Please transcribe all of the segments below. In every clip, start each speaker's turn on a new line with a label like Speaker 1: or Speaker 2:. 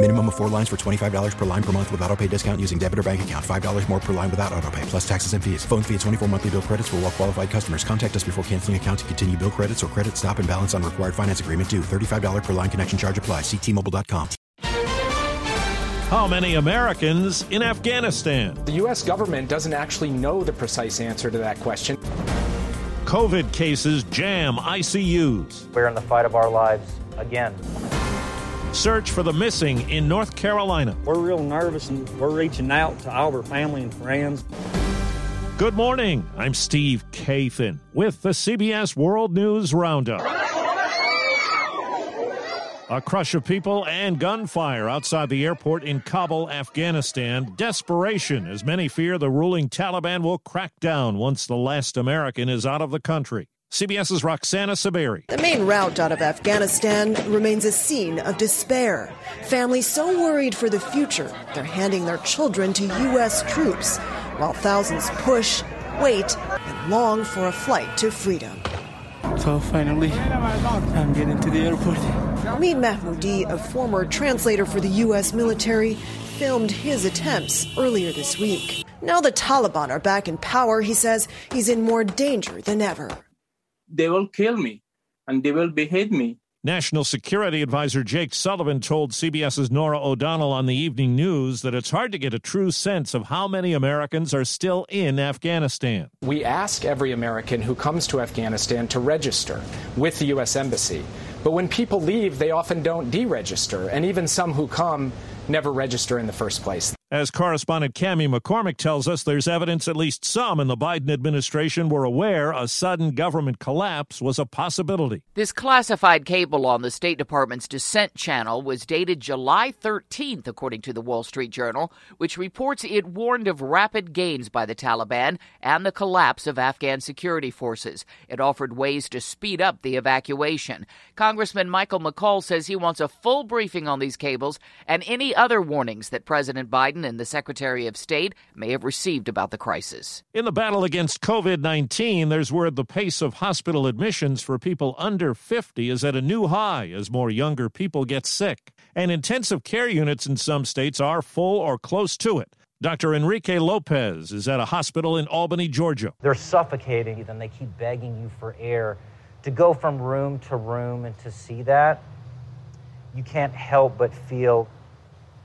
Speaker 1: Minimum of four lines for $25 per line per month with auto pay discount using debit or bank account. $5 more per line without auto pay, plus taxes and fees. Phone fee at 24 monthly bill credits for all well qualified customers. Contact us before canceling account to continue bill credits or credit stop and balance on required finance agreement due. $35 per line connection charge apply. Ctmobile.com.
Speaker 2: How many Americans in Afghanistan?
Speaker 3: The U.S. government doesn't actually know the precise answer to that question.
Speaker 2: COVID cases jam ICUs.
Speaker 4: We're in the fight of our lives again.
Speaker 2: Search for the missing in North Carolina.
Speaker 5: We're real nervous and we're reaching out to all our family and friends.
Speaker 2: Good morning. I'm Steve Kathan with the CBS World News Roundup. A crush of people and gunfire outside the airport in Kabul, Afghanistan. Desperation as many fear the ruling Taliban will crack down once the last American is out of the country. CBS's Roxana Saberi.
Speaker 6: The main route out of Afghanistan remains a scene of despair. Families so worried for the future, they're handing their children to U.S. troops, while thousands push, wait, and long for a flight to freedom.
Speaker 7: So finally, I'm getting to the airport.
Speaker 6: Amin Mahmoudi, a former translator for the U.S. military, filmed his attempts earlier this week. Now the Taliban are back in power, he says he's in more danger than ever.
Speaker 8: They will kill me and they will behead me.
Speaker 2: National Security Advisor Jake Sullivan told CBS's Norah O'Donnell on the evening news that it's hard to get a true sense of how many Americans are still in Afghanistan.
Speaker 3: We ask every American who comes to Afghanistan to register with the U.S. Embassy. But when people leave, they often don't deregister, and even some who come never register in the first place.
Speaker 2: As correspondent Cami McCormick tells us, there's evidence at least some in the Biden administration were aware a sudden government collapse was a possibility.
Speaker 9: This classified cable on the State Department's Dissent channel was dated July 13th, according to the Wall Street Journal, which reports it warned of rapid gains by the Taliban and the collapse of Afghan security forces. It offered ways to speed up the evacuation. Congressman Michael McCaul says he wants a full briefing on these cables and any other warnings that President Biden and the Secretary of State may have received about the crisis.
Speaker 2: In the battle against COVID 19, there's word the pace of hospital admissions for people under 50 is at a new high as more younger people get sick. And intensive care units in some states are full or close to it. Dr. Enrique Lopez is at a hospital in Albany, Georgia.
Speaker 4: They're suffocating, and they keep begging you for air. To go from room to room and to see that, you can't help but feel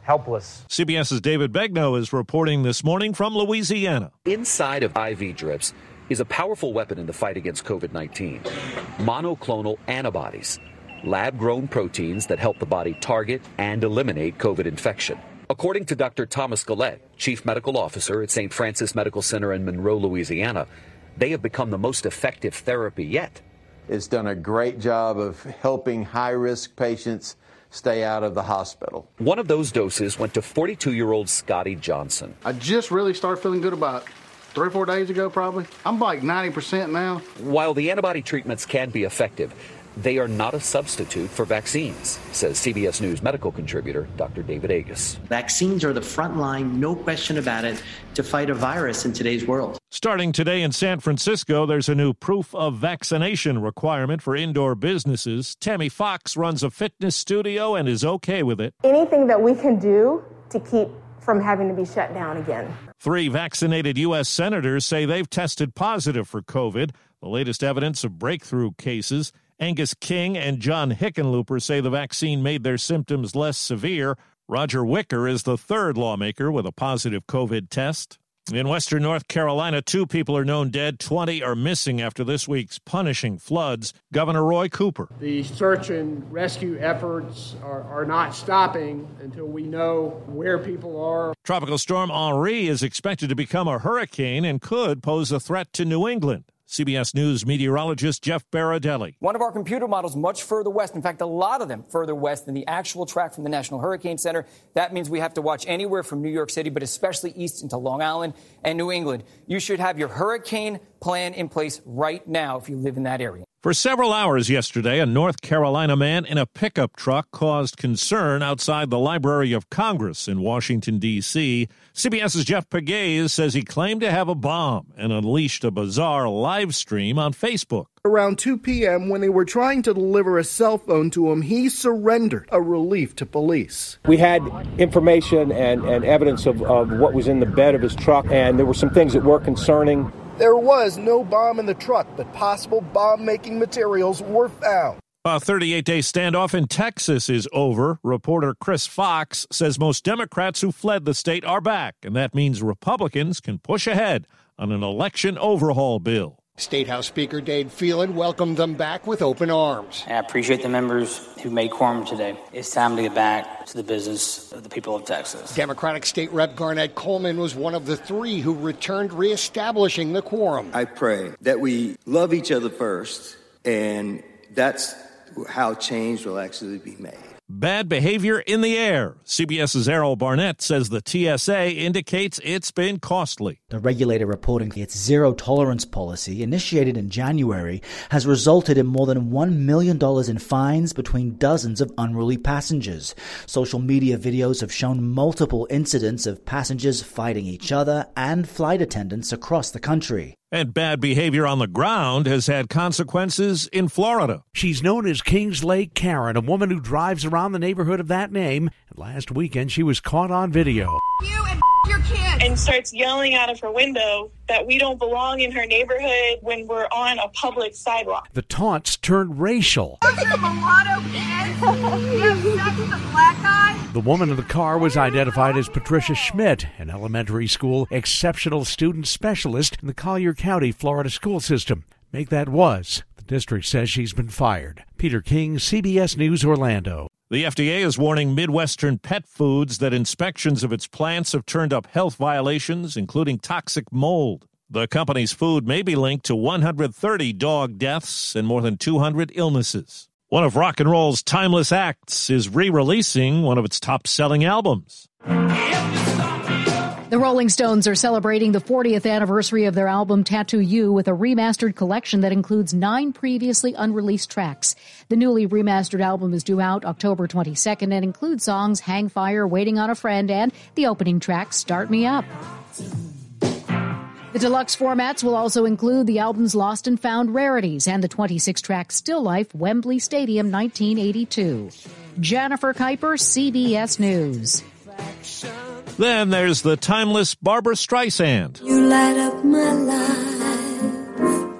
Speaker 4: helpless.
Speaker 2: CBS's David Begnaud is reporting this morning from Louisiana.
Speaker 10: Inside of IV drips is a powerful weapon in the fight against COVID 19 monoclonal antibodies, lab grown proteins that help the body target and eliminate COVID infection. According to Dr. Thomas Gillette, Chief Medical Officer at St. Francis Medical Center in Monroe, Louisiana, they have become the most effective therapy yet.
Speaker 11: It's done a great job of helping high risk patients stay out of the hospital.
Speaker 10: One of those doses went to 42 year old Scotty Johnson.
Speaker 12: I just really started feeling good about three or four days ago, probably. I'm like 90% now.
Speaker 10: While the antibody treatments can be effective, they are not a substitute for vaccines, says CBS News medical contributor Dr. David Agus.
Speaker 13: Vaccines are the front line, no question about it, to fight a virus in today's world.
Speaker 2: Starting today in San Francisco, there's a new proof of vaccination requirement for indoor businesses. Tammy Fox runs a fitness studio and is okay with it.
Speaker 14: Anything that we can do to keep from having to be shut down again.
Speaker 2: Three vaccinated U.S. senators say they've tested positive for COVID, the latest evidence of breakthrough cases. Angus King and John Hickenlooper say the vaccine made their symptoms less severe. Roger Wicker is the third lawmaker with a positive COVID test. In western North Carolina, two people are known dead, 20 are missing after this week's punishing floods. Governor Roy Cooper.
Speaker 15: The search and rescue efforts are, are not stopping until we know where people are.
Speaker 2: Tropical storm Henri is expected to become a hurricane and could pose a threat to New England. CBS News meteorologist Jeff Berardelli.
Speaker 16: One of our computer models much further west, in fact, a lot of them further west than the actual track from the National Hurricane Center. That means we have to watch anywhere from New York City, but especially east into Long Island and New England. You should have your hurricane plan in place right now if you live in that area.
Speaker 2: For several hours yesterday, a North Carolina man in a pickup truck caused concern outside the Library of Congress in Washington, D.C. CBS's Jeff Pegues says he claimed to have a bomb and unleashed a bizarre live stream on Facebook.
Speaker 17: Around 2 p.m., when they were trying to deliver a cell phone to him, he surrendered, a relief to police.
Speaker 18: We had information and, and evidence of, of what was in the bed of his truck, and there were some things that were concerning.
Speaker 17: There was no bomb in the truck, but possible bomb making materials were found.
Speaker 2: A 38 day standoff in Texas is over. Reporter Chris Fox says most Democrats who fled the state are back, and that means Republicans can push ahead on an election overhaul bill.
Speaker 19: State House Speaker Dade Phelan welcomed them back with open arms.
Speaker 20: I appreciate the members who made quorum today. It's time to get back to the business of the people of Texas.
Speaker 19: Democratic State Rep Garnet Coleman was one of the three who returned reestablishing the quorum.
Speaker 21: I pray that we love each other first, and that's how change will actually be made.
Speaker 2: Bad behavior in the air. CBS's Errol Barnett says the TSA indicates it's been costly.
Speaker 22: The regulator reporting its zero tolerance policy, initiated in January, has resulted in more than $1 million in fines between dozens of unruly passengers. Social media videos have shown multiple incidents of passengers fighting each other and flight attendants across the country.
Speaker 2: And bad behavior on the ground has had consequences in Florida.
Speaker 23: She's known as Kings Lake Karen, a woman who drives around the neighborhood of that name. And last weekend, she was caught on video.
Speaker 24: You and your kids. And starts yelling out of her window that we don't belong in her neighborhood when we're on a public sidewalk.
Speaker 23: The taunts turned racial.
Speaker 24: Those are mulatto kids. You have sex with a black guy.
Speaker 23: The woman in the car was identified as Patricia Schmidt, an elementary school exceptional student specialist in the Collier County, Florida school system. Make that was. The district says she's been fired. Peter King, CBS News, Orlando.
Speaker 2: The FDA is warning Midwestern pet foods that inspections of its plants have turned up health violations, including toxic mold. The company's food may be linked to 130 dog deaths and more than 200 illnesses. One of rock and roll's timeless acts is re releasing one of its top selling albums.
Speaker 25: The Rolling Stones are celebrating the 40th anniversary of their album Tattoo You with a remastered collection that includes nine previously unreleased tracks. The newly remastered album is due out October 22nd and includes songs Hang Fire, Waiting on a Friend, and the opening track Start Me Up. The deluxe formats will also include the album's Lost and Found Rarities and the 26 track Still Life Wembley Stadium 1982. Jennifer Kuiper, CBS News.
Speaker 2: Then there's the timeless Barbra Streisand.
Speaker 26: You light up my life.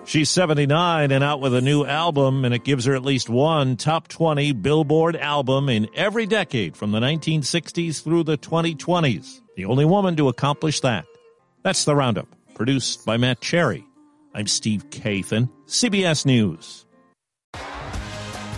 Speaker 2: She's 79 and out with a new album, and it gives her at least one top 20 Billboard album in every decade from the 1960s through the 2020s. The only woman to accomplish that. That's the Roundup, produced by Matt Cherry. I'm Steve Kathan, CBS News.